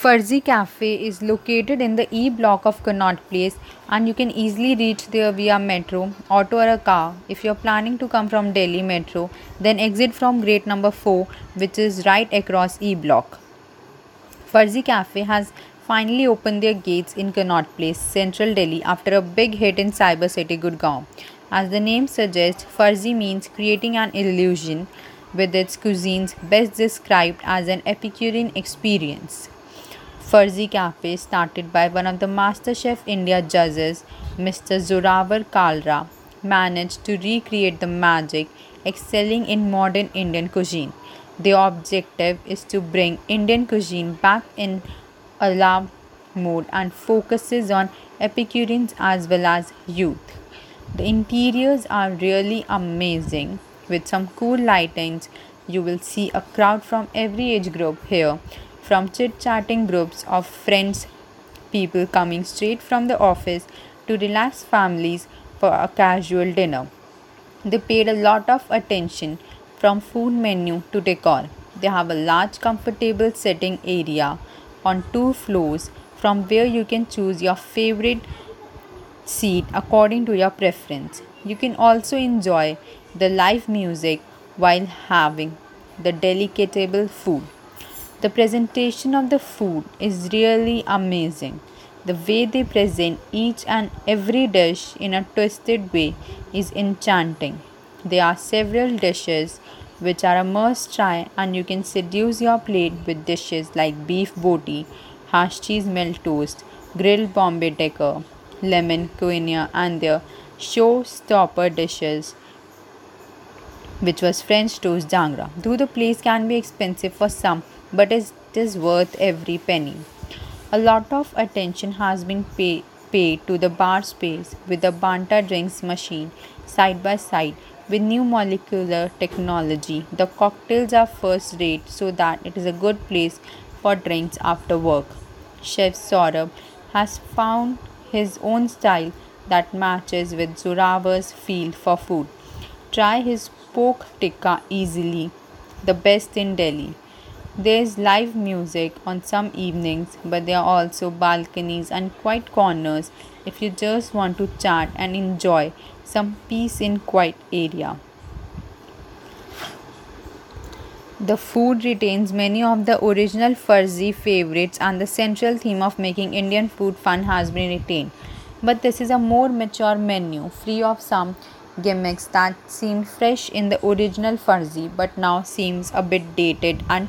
Farzi Cafe is located in the E block of Connaught Place and you can easily reach there via metro, auto or a car. If you're planning to come from Delhi Metro, then exit from gate number 4 which is right across E block. Farzi Cafe has finally opened their gates in Connaught Place, Central Delhi after a big hit in Cyber City Gurgaon. As the name suggests, Farzi means creating an illusion with its cuisines best described as an Epicurean experience. Farzi Cafe, started by one of the MasterChef India judges, Mr. Zorawar Kalra, managed to recreate the magic, excelling in modern Indian cuisine. The objective is to bring Indian cuisine back in a love mode and focuses on Epicureans as well as youth. The interiors are really amazing with some cool lightings. You will see a crowd from every age group here from chit chatting groups of friends, people coming straight from the office to relaxed families for a casual dinner. They paid a lot of attention from food menu to decor. They have a large comfortable sitting area on two floors from where you can choose your favorite seat according to your preference. You can also enjoy the live music while having the delectable food. The presentation of the food is really amazing. The way they present each and every dish in a twisted way is enchanting. There are several dishes which are a must try, and you can seduce your plate with dishes like beef boti, hash cheese melt toast, grilled Bombay decker, lemon quinoa, and their showstopper dishes which was French toast jangra. Though the place can be expensive for some, but it is worth every penny. A lot of attention has been pay, paid to the bar space with the Banta drinks machine side by side with new molecular technology. The cocktails are first rate so that it is a good place for drinks after work. Chef Saurabh has found his own style that matches with Zorawar's feel for food. Try his pork tikka easily, the best in Delhi. There's live music on some evenings, but there are also balconies and quiet corners if you just want to chat and enjoy some peace in quiet area. The food retains many of the original Farzi favorites and the central theme of making Indian food fun has been retained. But this is a more mature menu, free of some gimmicks that seemed fresh in the original Farzi but now seems a bit dated and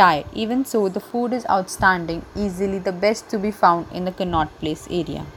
tired. Even so, the food is outstanding, easily the best to be found in the Connaught Place area.